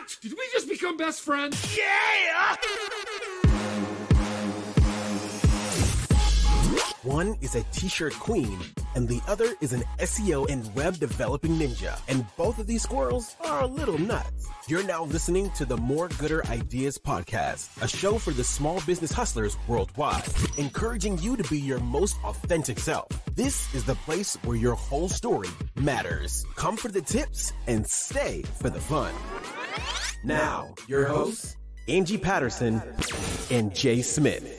What? Did we just become best friends? Yeah! One is a t-shirt queen, and the other is an SEO and web developing ninja. And both of these squirrels are a little nuts. You're now listening to the More Gooder Ideas podcast, a show for the small business hustlers worldwide, encouraging you to be your most authentic self. This is the place where your whole story matters. Come for the tips and stay for the fun. Now, your hosts, Angie Patterson and Jay Smith.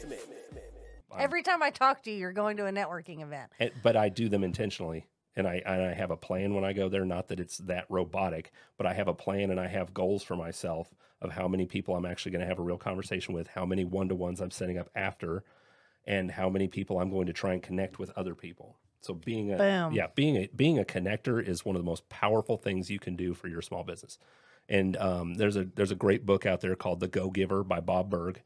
Every time I talk to you, you're going to a networking event. And- but I do them intentionally. And I, and I have a plan when I go there. Not that it's that robotic, but I have a plan and I have goals for myself of how many people I'm actually going to have a real conversation with, how many one to ones I'm setting up after, and how many people I'm going to try and connect with other people. So being a Boom. yeah being a being a connector is one of the most powerful things you can do for your small business. And um, there's a there's a great book out there called The Go Giver by Bob Burg.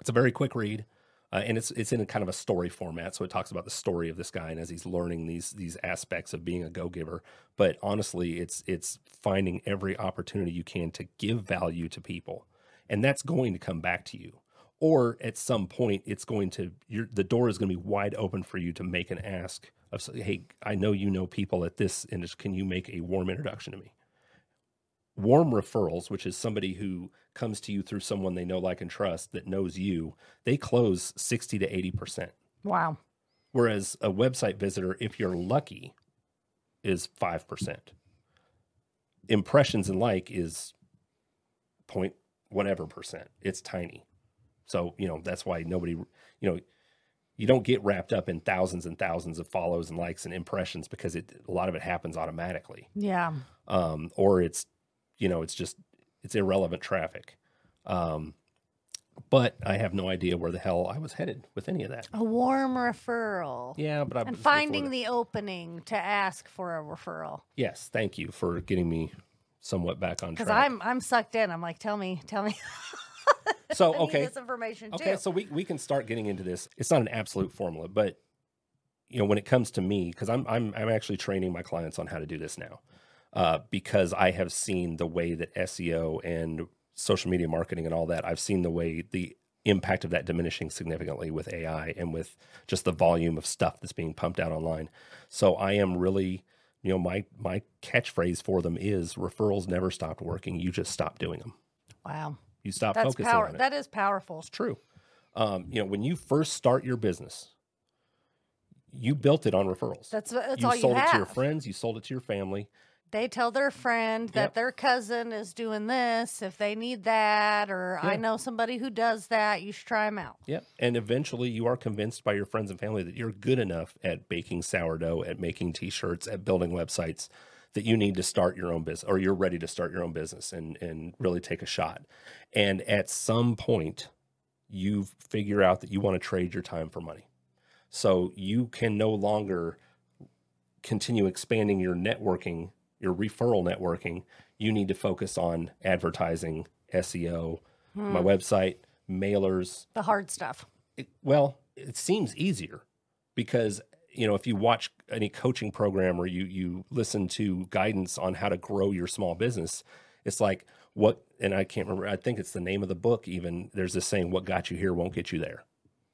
It's a very quick read, uh, and it's it's in a kind of a story format. So it talks about the story of this guy and as he's learning these these aspects of being a go giver. But honestly, it's it's finding every opportunity you can to give value to people, and that's going to come back to you. Or at some point, it's going to the door is going to be wide open for you to make an ask of hey, I know you know people at this industry. Can you make a warm introduction to me? Warm referrals, which is somebody who comes to you through someone they know, like, and trust that knows you, they close 60 to 80%. Wow. Whereas a website visitor, if you're lucky, is 5%. Impressions and like is point whatever percent. It's tiny. So, you know, that's why nobody, you know, you don't get wrapped up in thousands and thousands of follows and likes and impressions because it a lot of it happens automatically Yeah. um, or it's you know it's just it's irrelevant traffic um, but i have no idea where the hell i was headed with any of that A warm referral. yeah but i And finding the opening to ask for a referral. yes thank you for getting me somewhat back on track. Because I'm I'm sucked in. I'm like, tell me, tell me. so okay this information too. okay so we, we can start getting into this it's not an absolute formula but you know when it comes to me because I'm, I'm i'm actually training my clients on how to do this now uh, because i have seen the way that seo and social media marketing and all that i've seen the way the impact of that diminishing significantly with ai and with just the volume of stuff that's being pumped out online so i am really you know my my catchphrase for them is referrals never stopped working you just stop doing them wow. you stop That's focusing power. on it That is powerful. it's true. Um, you know, when you first start your business, you built it on referrals. That's that's you all you sold have. it to your friends, you sold it to your family. They tell their friend that Yep. their cousin is doing this if they need that, or I know somebody who does that. You should try them out. Yep. And eventually you are convinced by your friends and family that you're good enough at baking sourdough, at making t-shirts, at building websites that you need to start your own business or you're ready to start your own business and and really take a shot. And at some point you figure out that you want to trade your time for money. So you can no longer continue expanding your networking, your referral networking. You need to focus on advertising, SEO, my hmm. website, mailers, The hard stuff. it, well, it seems easier because you know if you watch any coaching program or you you listen to guidance on how to grow your small business, it's like what and I can't remember. I think it's the name of the book. Even there's this saying, "What got you here won't get you there."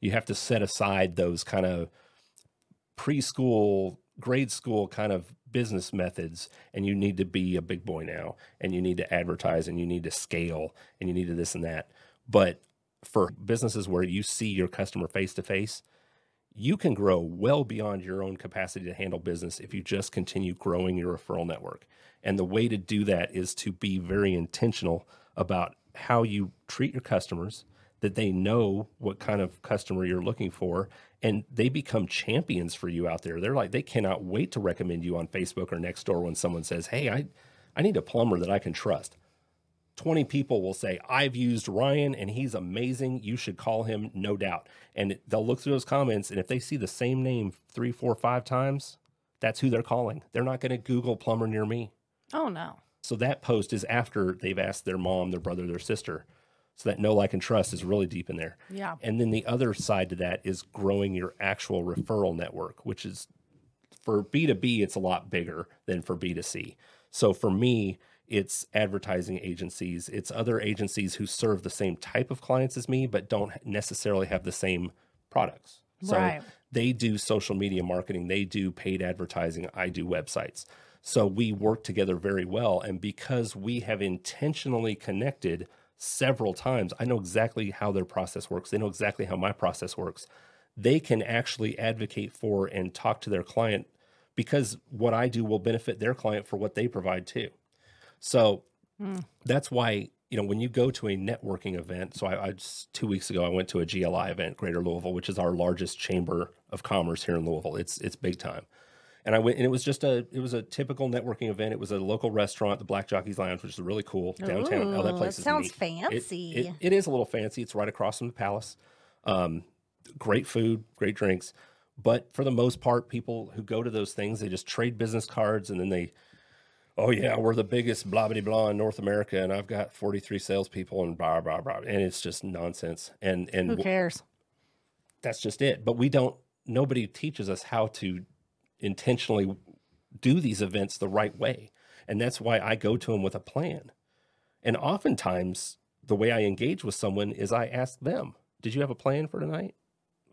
You have to set aside those kind of preschool, grade school kind of business methods, and you need to be a big boy now, and you need to advertise, and you need to scale, and you need to this and that. But for businesses where you see your customer face to face, you can grow well beyond your own capacity to handle business if you just continue growing your referral network. And the way to do that is to be very intentional about how you treat your customers, that they know what kind of customer you're looking for, and they become champions for you out there. They're like, they cannot wait to recommend you on Facebook or Nextdoor when someone says, Hey, I, I need a plumber that I can trust. 20 people will say, I've used Ryan and he's amazing. You should call him, no doubt. And they'll look through those comments. And if they see the same name three, four, five times, that's who they're calling. They're not going to Google plumber near me. Oh no. So that post is after they've asked their mom, their brother, their sister. So that know, like, and trust is really deep in there. Yeah. And then the other side to that is growing your actual referral network, which is for B2B, it's a lot bigger than for B2C. So for me, it's advertising agencies, it's other agencies who serve the same type of clients as me, but don't necessarily have the same products. So Right. they do social media marketing, they do paid advertising, I do websites. So we work together very well. And because we have intentionally connected several times, I know exactly how their process works. They know exactly how my process works. They can actually advocate for and talk to their client because what I do will benefit their client for what they provide too. So hmm. that's why you know when you go to a networking event. So I, I just two weeks ago I went to a GLI event, Greater Louisville, which is our largest chamber of commerce here in Louisville. It's it's big time. And I went, and it was just a it was a typical networking event. It was a local restaurant, the Black Jockey's Lounge, which is really cool downtown. oh, that place that sounds neat. Fancy. It, it is a little fancy. It's right across from the palace. Um, great food, great drinks. But for the most part, people who go to those things, they just trade business cards and then they, oh yeah, we're the biggest blah blah blah in North America, and I've got forty three salespeople and blah blah blah, and it's just nonsense. And and Who cares? that's just it. But we don't. Nobody teaches us how to intentionally do these events the right way, and that's why I go to them with a plan. And oftentimes, the way I engage with someone is I ask them, "Did you have a plan for tonight?"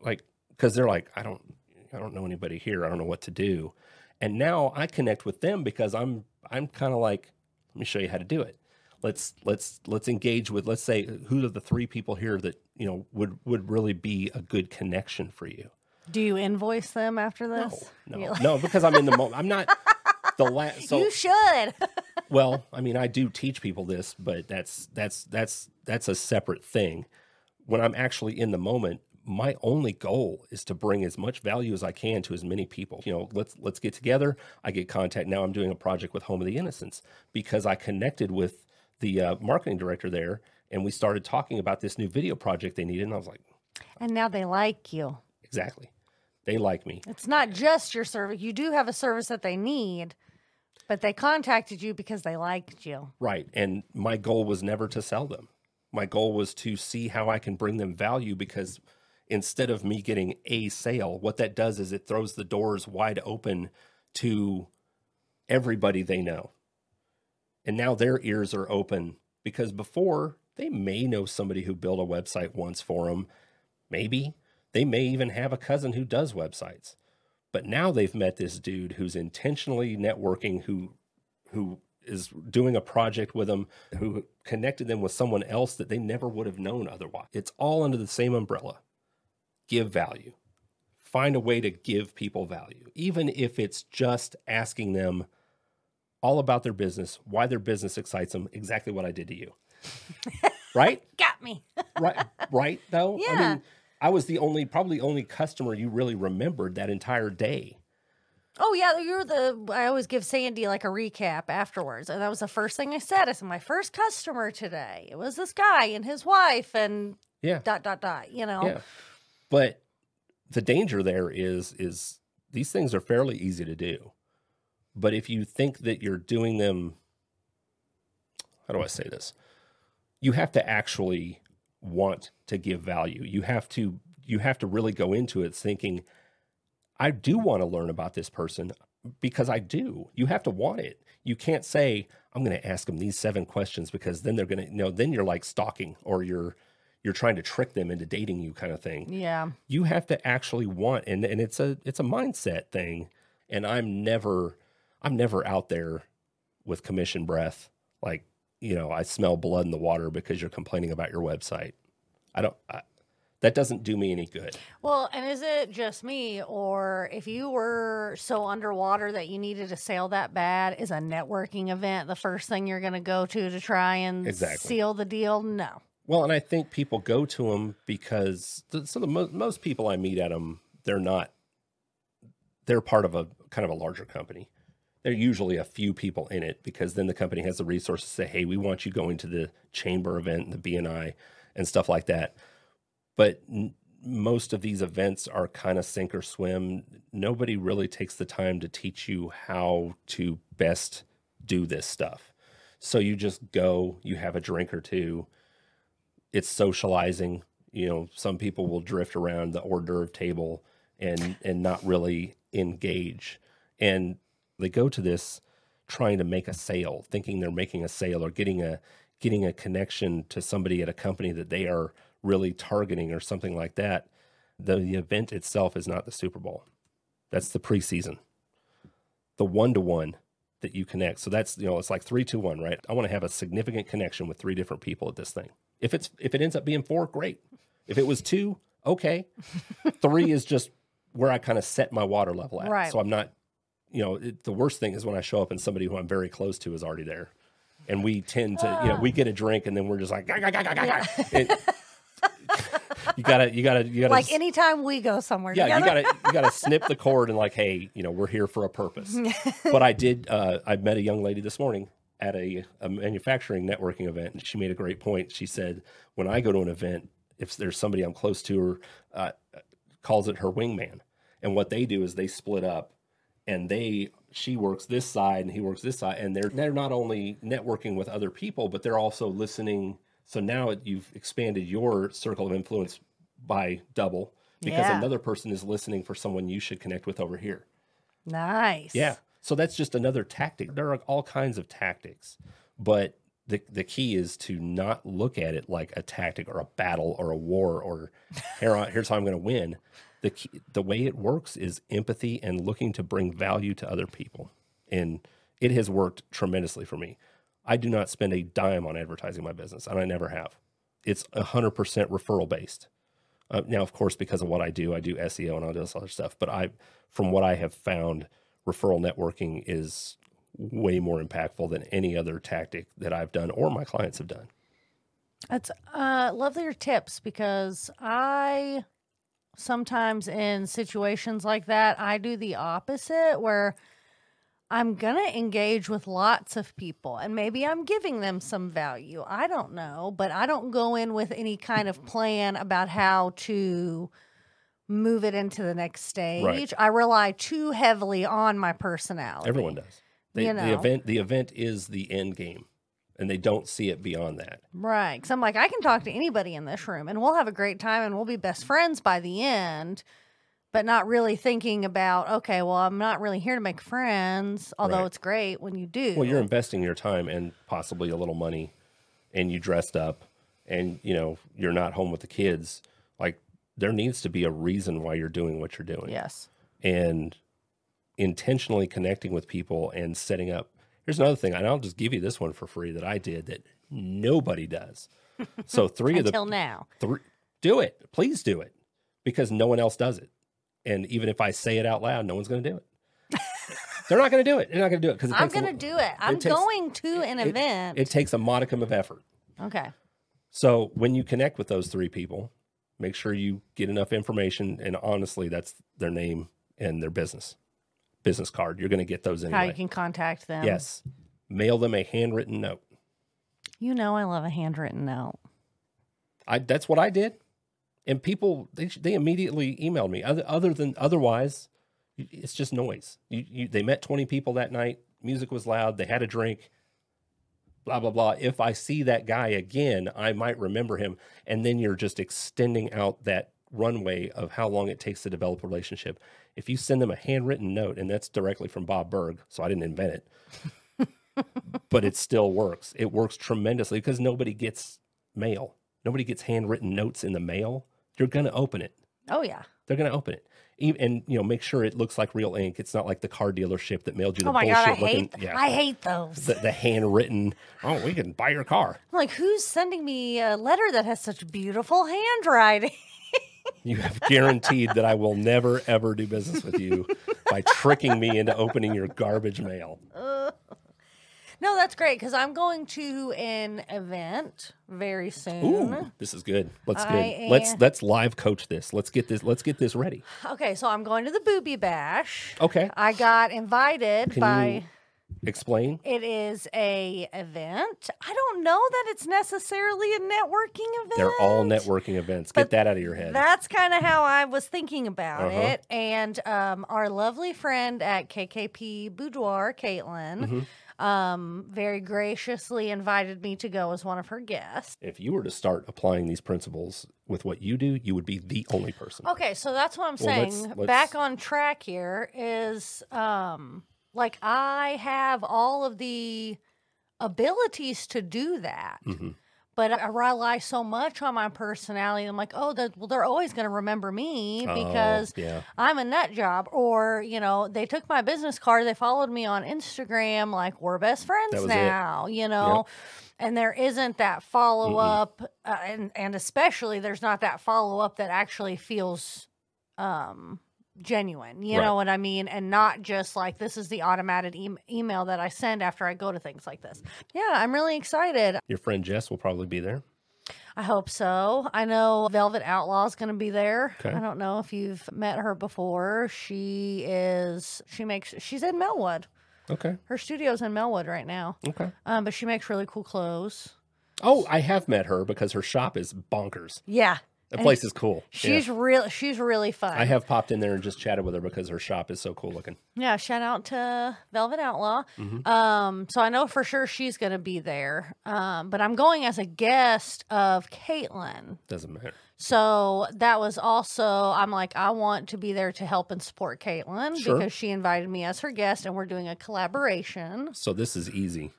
Like, because they're like, "I don't, I don't know anybody here. I don't know what to do." And now I connect with them because I'm, I'm kind of like, "Let me show you how to do it." Let's let's let's engage with. Let's say who are the three people here that you know would would really be a good connection for you. Do you invoice them after this? No, You're like, no, because I'm in the moment. I'm not the last. So you should. well, I mean, I do teach people this, but that's that's that's that's a separate thing. When I'm actually in the moment, my only goal is to bring as much value as I can to as many people. You know, let's let's get together. I get contact. Now I'm doing a project with Home of the Innocents because I connected with the uh, marketing director there, and we started talking about this new video project they needed. And I was like, and now they like you. exactly, they like me. It's not just your service. You do have a service that they need, but they contacted you because they liked you. Right. And my goal was never to sell them. My goal was to see how I can bring them value because instead of me getting a sale, what that does is it throws the doors wide open to everybody they know. And now their ears are open because before they may know somebody who built a website once for them. Maybe they may even have a cousin who does websites. But now they've met this dude who's intentionally networking, who who is doing a project with them, who connected them with someone else that they never would have known otherwise. It's all under the same umbrella. Give value. Find a way to give people value, even if it's just asking them all about their business, why their business excites them, exactly what I did to you. right? Got me. right right though i Yeah. mean i was the only probably only customer you really remembered that entire day Oh yeah, you're the. I always give Sandy like a recap afterwards, and that was the first thing I said. I said my first customer today. It was this guy and his wife, and yeah dot dot dot. You know. yeah but the danger there is is these things are fairly easy to do but if you think that you're doing them how do i say this you have to actually want to give value. You have to you have to really go into it thinking i do want to learn about this person because i do. You have to want it. You can't say i'm going to ask them these seven questions because then they're going to you know then you're like stalking or you're you're trying to trick them into dating you kind of thing. Yeah. you have to actually want and and it's a it's a mindset thing and i'm never i'm never out there with commission breath like you know i smell blood in the water because you're complaining about your website i don't I, that doesn't do me any good Well, and is it just me, or if you were so underwater that you needed a sale that bad, is a networking event the first thing you're going to go to to try and Exactly. seal the deal? No. well and i think people go to them because so the mo- most people i meet at them they're not they're part of a kind of a larger company there are usually a few people in it because then the company has the resources to say, hey, we want you going to the chamber event, the BNI, and stuff like that. But n- most of these events are kind of sink or swim. Nobody really takes the time to teach you how to best do this stuff. So you just go, you have a drink or two. It's socializing. You know, some people will drift around the hors d'oeuvre table and and not really engage. And they go to this trying to make a sale, thinking they're making a sale or getting a getting a connection to somebody at a company that they are really targeting or something like that. The, the event itself is not the Super Bowl. That's the preseason. The one to one that you connect. So that's you know it's like three to one, right? I want to have a significant connection with three different people at this thing. If it's if it ends up being four, great. If it was two, okay. three is just where I kind of set my water level at. Right. So I'm not, you know, it, the worst thing is when I show up and somebody who I'm very close to is already there. And we tend to, you know, we get a drink and then we're just like, "Gah, gah, gah, gah, gah, gah." It- you gotta, you gotta, you gotta, Like anytime we go somewhere yeah, you gotta, you gotta snip the cord and like, hey, you know, we're here for a purpose. but I did, uh, I met a young lady this morning at a, a manufacturing networking event, and she made a great point. She said, when I go to an event, if there's somebody I'm close to, or uh, calls it her wingman, and what they do is they split up, and they she works this side and he works this side, and they're they're not only networking with other people, but they're also listening. So now it- you've expanded your circle of influence by double because Yeah. another person is listening for someone you should connect with over here. nice. Yeah. So that's just another tactic. There are all kinds of tactics, but the the key is to not look at it like a tactic or a battle or a war or here here's how I'm going to win. The key, the way it works is empathy and looking to bring value to other people, and it has worked tremendously for me. I do not spend a dime on advertising my business, and I never have. It's hundred percent referral based. Uh, now, of course, because of what I do, I do SEO and all this other stuff. But I, from what I have found, referral networking is way more impactful than any other tactic that I've done or my clients have done. That's uh love your tips because I sometimes in situations like that I do the opposite where I'm going to engage with lots of people and maybe I'm giving them some value. I don't know, but I don't go in with any kind of plan about how to move it into the next stage. I rely too heavily on my personality. Everyone does. They, You The event, the event is the end game, and they don't see it beyond that. Right. Because I'm like, I can talk to anybody in this room and we'll have a great time and we'll be best friends by the end, but not really thinking about, okay, well, I'm not really here to make friends, although Right. it's great when you do. Well, you're investing your time and possibly a little money, and you dressed up, and you know you're not home with the kids. Like there needs to be a reason why you're doing what you're doing. yes. and intentionally connecting with people and setting up. Here's another thing, and I'll just give you this one for free that I did that nobody does. So three of the Until now. three, do it, please do it, because no one else does it. And even if I say it out loud, no one's going to do it. They're not going to do it. They're not going to do it because I'm going to do it. I'm takes- going to an it- event. It takes a modicum of effort. okay. So when you connect with those three people, make sure you get enough information. And honestly, that's their name and their business business card. You're going to get those in. How you can contact them. Yes. Mail them a handwritten note. You know, I love a handwritten note. I that's what I did. And people they they immediately emailed me. Other other than otherwise, it's just noise. You, you they met 20 people that night. Music was loud. They had a drink. Blah blah blah. If I see that guy again, I might remember him. And then you're just extending out that runway of how long it takes to develop a relationship. If you send them a handwritten note, and that's directly from Bob Burg, so I didn't invent it. but it still works. It works tremendously because nobody gets mail. Nobody gets handwritten notes in the mail. You're going to open it. Oh, yeah. They're going to open it. Even, and you know, make sure it looks like real ink. It's not like the car dealership that mailed you the Oh, my bullshit God. I looking. hate, I hate those. the, the handwritten. Oh, we can buy your car. I'm like, who's sending me a letter that has such beautiful handwriting? You have guaranteed that I will never ever do business with you by tricking me into opening your garbage mail. No, that's great because I'm going to an event very soon. Ooh, this is good. Let's I good. Let's let's live coach this. Let's get this. Let's get this ready. Okay, so I'm going to the Booby Bash. Okay. I got invited Can by. you explain? It is a event. I don't know that it's necessarily a networking event. They're all networking events. Get that out of your head. That's kind of how I was thinking about Uh-huh. it. And um, our lovely friend at KKP Boudoir, Caitlin, Mm-hmm. um, very graciously invited me to go as one of her guests. if you were to start applying these principles with what you do, you would be the only person. Okay, so that's what I'm Well, let's- saying. let's- Back on track here is um like I have all of the abilities to do that. Mhm. But I rely so much on my personality. I'm like, oh, they're, well, they're always going to remember me Oh, because yeah. I'm a nut job. Or, you know, they took my business card, they followed me on Instagram, like, we're best friends was it. now, you know? And there isn't that follow up. Uh, and, and especially, there's not that follow up that actually feels um, genuine. You Right. know what I mean? And not just like, this is the automated e- email that I send after I go to things like this. Yeah, I'm really excited. Your friend Jess will probably be there. I hope so. I know Velvet Outlaw is going to be there. Okay. I don't know if you've met her before. She is, she makes, she's in Mellwood. Okay. Her studio's in Mellwood right now. Okay. Um, but she makes really cool clothes. Oh, I have met her because her shop is bonkers. Yeah. And place is cool. Yeah. She's real, she's really fun. I have popped in there and just chatted with her because her shop is so cool looking. Yeah, shout out to Velvet Outlaw. Mm-hmm. Um, so I know for sure she's going to be there. Um, but I'm going as a guest of Caitlin. Doesn't matter. So that was also, I'm like, I want to be there to help and support Caitlin Sure. because she invited me as her guest and we're doing a collaboration. So this is easy.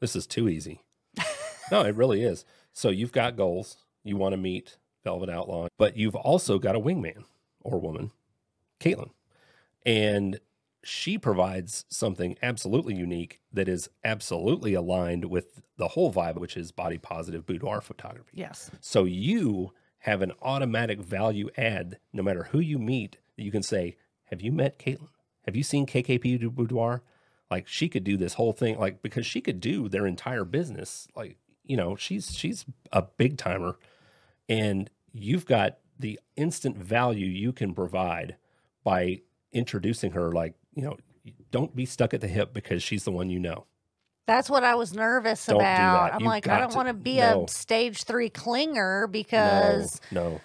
This is too easy. no, it really is. So you've got goals. You want to meet Velvet Outlaw, but you've also got a wingman or woman, Caitlin. And she provides something absolutely unique that is absolutely aligned with the whole vibe, which is body positive boudoir photography. Yes. So you have an automatic value add no matter who you meet that you can say, Have you met Caitlin? Have you seen KKP do Boudoir? Like she could do this whole thing, like because she could do their entire business. Like, you know, she's she's a big timer. And you've got the instant value you can provide by introducing her, like, you know, don't be stuck at the hip because she's the one you know. That's what I was nervous Don't about. I'm You've like, I don't to- want to be no. a stage three clinger because no, no.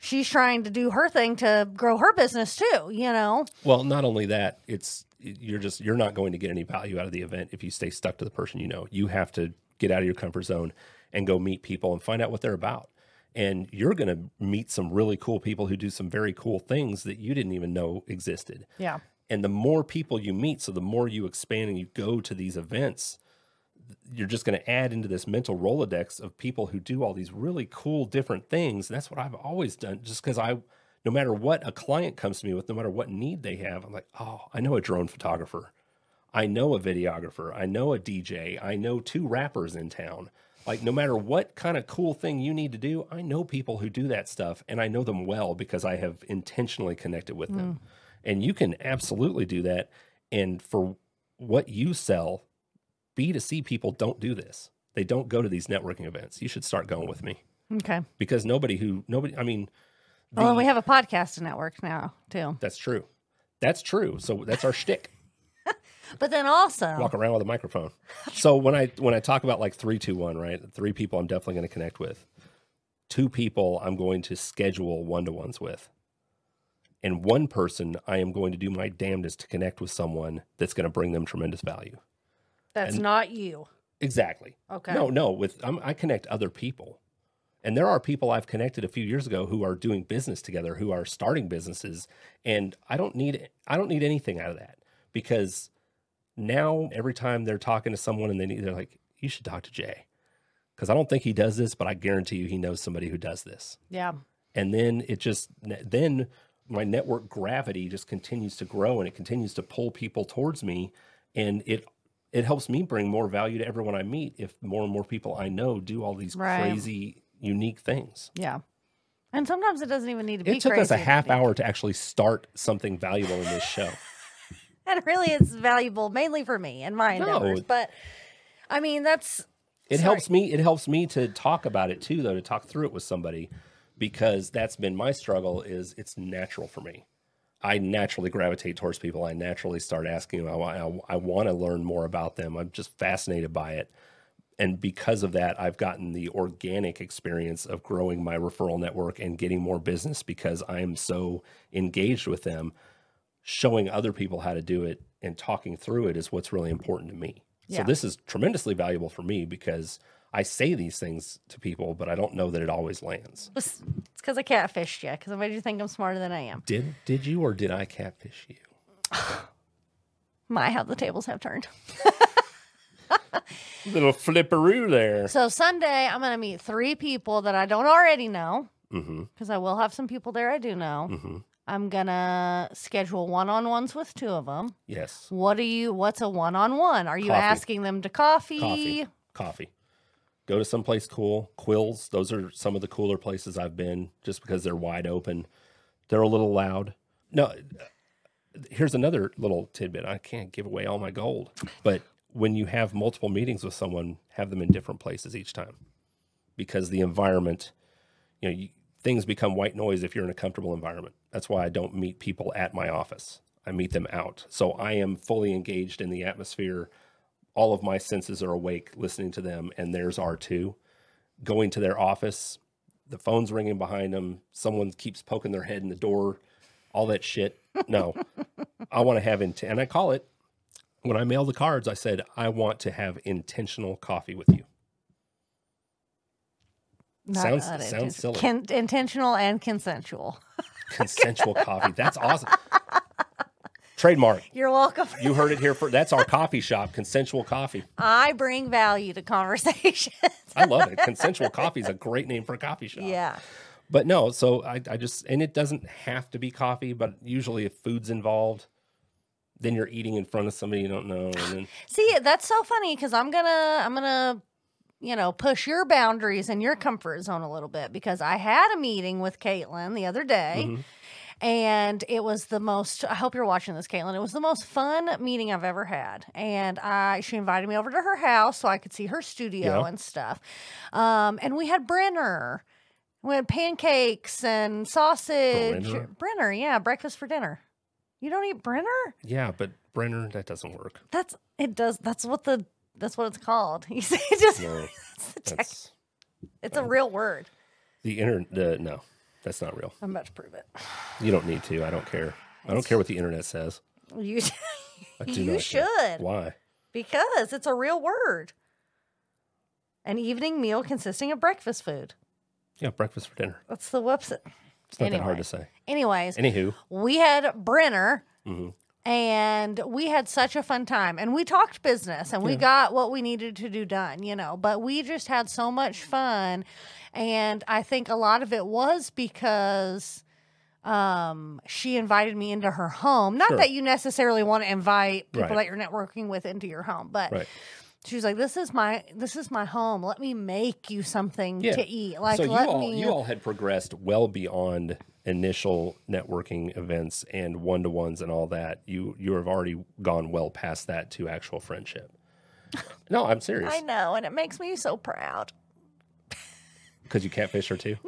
she's trying to do her thing to grow her business too, you know? Well, not only that, it's you're just you're not going to get any value out of the event if you stay stuck to the person you know. You have to get out of your comfort zone and go meet people and find out what they're about. And you're going to meet some really cool people who do some very cool things that you didn't even know existed. Yeah. And the more people you meet, so the more you expand and you go to these events, you're just going to add into this mental Rolodex of people who do all these really cool different things. And that's what I've always done just because I, no matter what a client comes to me with, no matter what need they have, I'm like, oh, I know a drone photographer. I know a videographer. I know a DJ. I know two rappers in town. Like, no matter what kind of cool thing you need to do, I know people who do that stuff and I know them well because I have intentionally connected with them. Mm. And you can absolutely do that. And for what you sell, B2C people don't do this. They don't go to these networking events. You should start going with me Okay. because nobody who, nobody, I mean, Oh, the- we have a podcast network now too. that's true. That's true. So that's our shtick. But then also, walk around with a microphone. So when I when I talk about like three, two, one, right? Three people I'm definitely going to connect with. Two people I'm going to schedule one to ones with. And one person I am going to do my damnedest to connect with someone that's going to bring them tremendous value. that's and- not you. Exactly. Okay. No, no. With I'm, I connect other people, and there are people I've connected a few years ago who are doing business together, who are starting businesses, and I don't need I don't need anything out of that because now every time they're talking to someone and they need, they're like, you should talk to Jay because I don't think he does this, but I guarantee you he knows somebody who does this. Yeah. And then it just then my network gravity just continues to grow and it continues to pull people towards me, and it it helps me bring more value to everyone I meet if more and more people I know do all these Right. crazy unique things. Yeah. And sometimes it doesn't even need to be It took us a half hour to actually start something valuable in this show. And really, it's valuable mainly for me and my No. endeavors. But I mean, that's It Sorry. helps me. It helps me to talk about it too, though, to talk through it with somebody, because that's been my struggle. Is it's natural for me. I naturally gravitate towards people. I naturally start asking. I, I, I want to learn more about them. I'm just fascinated by it, and because of that, I've gotten the organic experience of growing my referral network and getting more business because I am so engaged with them. Showing other people how to do it and talking through it is what's really important to me. So this is tremendously valuable for me because I say these things to people, but I don't know that it always lands. it's because I catfished you because I made you think I'm smarter than I am. Did did you or did I catfish you? My, how the tables have turned. Little flipperoo there. So Sunday, I'm going to meet three people that I don't already know Mm-hmm. because I will have some people there I do know. Mm-hmm. I'm going to schedule one-on-ones with two of them. Yes. What are you? What's a one-on-one? Are you Coffee. asking them to coffee? Coffee. Coffee. Go to someplace cool. Quills. Those are some of the cooler places I've been just because they're wide open. They're a little loud. No, here's another little tidbit. I can't give away all my gold, but when you have multiple meetings with someone, have them in different places each time because the environment, you know, you, things become white noise if you're in a comfortable environment. That's why I don't meet people at my office. I meet them out. So I am fully engaged in the atmosphere. All of my senses are awake listening to them, and theirs are too. Going to their office, the phone's ringing behind them, someone keeps poking their head in the door, all that shit. No, I want to have intent. And I call it, when I mail the cards, I said, I want to have intentional coffee with you. Not Sounds- uninten- sounds silly. Con- intentional and consensual. Consensual coffee. That's awesome. Trademark. You're welcome. You heard it here for that's our coffee shop, consensual coffee. I bring value to conversations. I love it. Consensual coffee is a great name for a coffee shop. yeah. But no, so I, I just and it doesn't have to be coffee, but usually if food's involved, then you're eating in front of somebody you don't know. And then See, that's so funny because I'm gonna I'm gonna you know push your boundaries and your comfort zone a little bit because I had a meeting with Caitlin the other day. Mhm. And it was the most. I hope you're watching this, Caitlin. It was the most fun meeting I've ever had. And I, she invited me over to her house so I could see her studio Yeah. and stuff. Um, and we had Brinner. We had pancakes and sausage. Brinner? Brinner, yeah, breakfast for dinner. You don't eat Brinner? yeah, but Brinner, that doesn't work. That's it. Does that's what the that's what it's called. You say just No, it's, tech- that's it's a real word. the internet. The, no, that's not real. I'm about to prove it. You don't need to. I don't care. I don't care what the internet says. You I do you not care. should Why? because it's a real word. An evening meal consisting of breakfast food. Yeah, breakfast for dinner. That's the website. It's not that hard to say. Anyways, Anywho, we had Brinner Mhm. And we had such a fun time and we talked business and we Yeah. got what we needed to do done, you know, but we just had so much fun and I think a lot of it was because um she invited me into her home. Not Sure. that you necessarily want to invite people Right. that you're networking with into your home, but right. She was like this is my this is my home. Let me make you something Yeah. to eat. Like so you let all me you all had progressed well beyond initial networking events and one to ones and all that. You you have already gone well past that to actual friendship. No, I'm serious. I know and it makes me so proud. Because you catfish her too.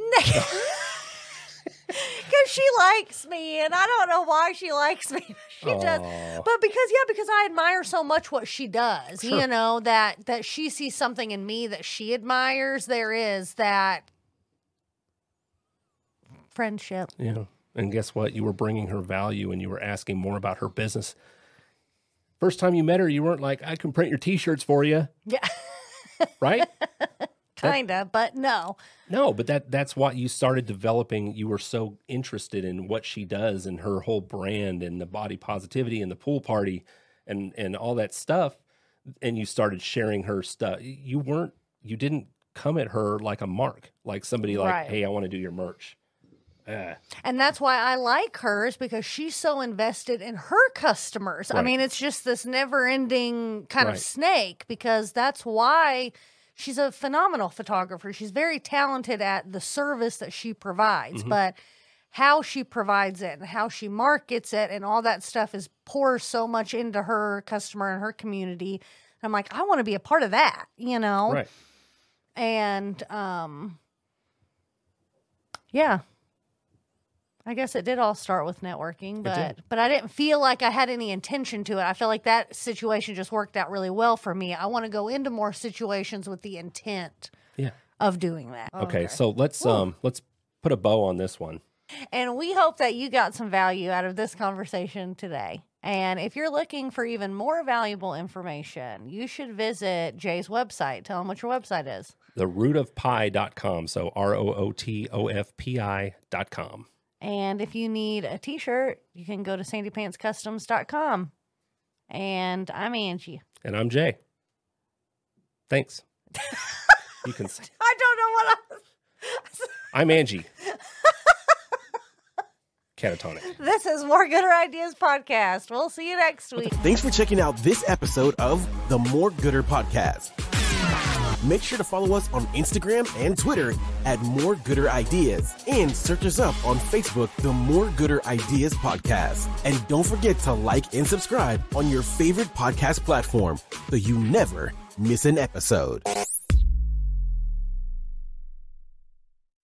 Because she likes me, and I don't know why she likes me. but She does, but because yeah, because I admire so much what she does. Sure. You know that that she sees something in me that she admires. There is that friendship. Yeah. And guess what? You were bringing her value and you were asking more about her business. First time you met her, you weren't like, I can print your t shirts for you, Yeah, right? Kinda, but no. No, but that that's what you started developing. You were so interested in what she does and her whole brand and the body positivity and the pool party and and all that stuff. And you started sharing her stuff. You weren't you didn't come at her like a mark, like somebody like, Right. hey, I want to do your merch. Ah, And that's why I like hers because she's so invested in her customers. I mean, it's just this never ending kind Right. of snake because that's why she's a phenomenal photographer. She's very talented at the service that she provides, Mm-hmm. but how she provides it and how she markets it and all that stuff is pours so much into her customer and her community. I'm like, I want to be a part of that, you know? right. and um yeah i guess it did all start with networking but but i didn't feel like i had any intention to it i feel like that situation just worked out really well for me i want to go into more situations with the intent Yeah. of doing that Okay, so let's um let's put a bow on this one. and we hope that you got some value out of this conversation today. And if you're looking for even more valuable information, you should visit Jay's website. Tell him what your website is. The root of pi.com. So R O O T O F P I dot com. And if you need a t shirt, you can go to sandypantscustoms.com. And I'm Angie. And I'm Jay. Thanks. you can say, I don't know what I I'm Angie. Catatonic. This is More Gooder Ideas Podcast. We'll see you next week. Thanks for checking out this episode of the More Gooder Podcast. Make sure to follow us on Instagram and Twitter at More Gooder Ideas and search us up on Facebook, the More Gooder Ideas Podcast. And don't forget to like and subscribe on your favorite podcast platform so you never miss an episode.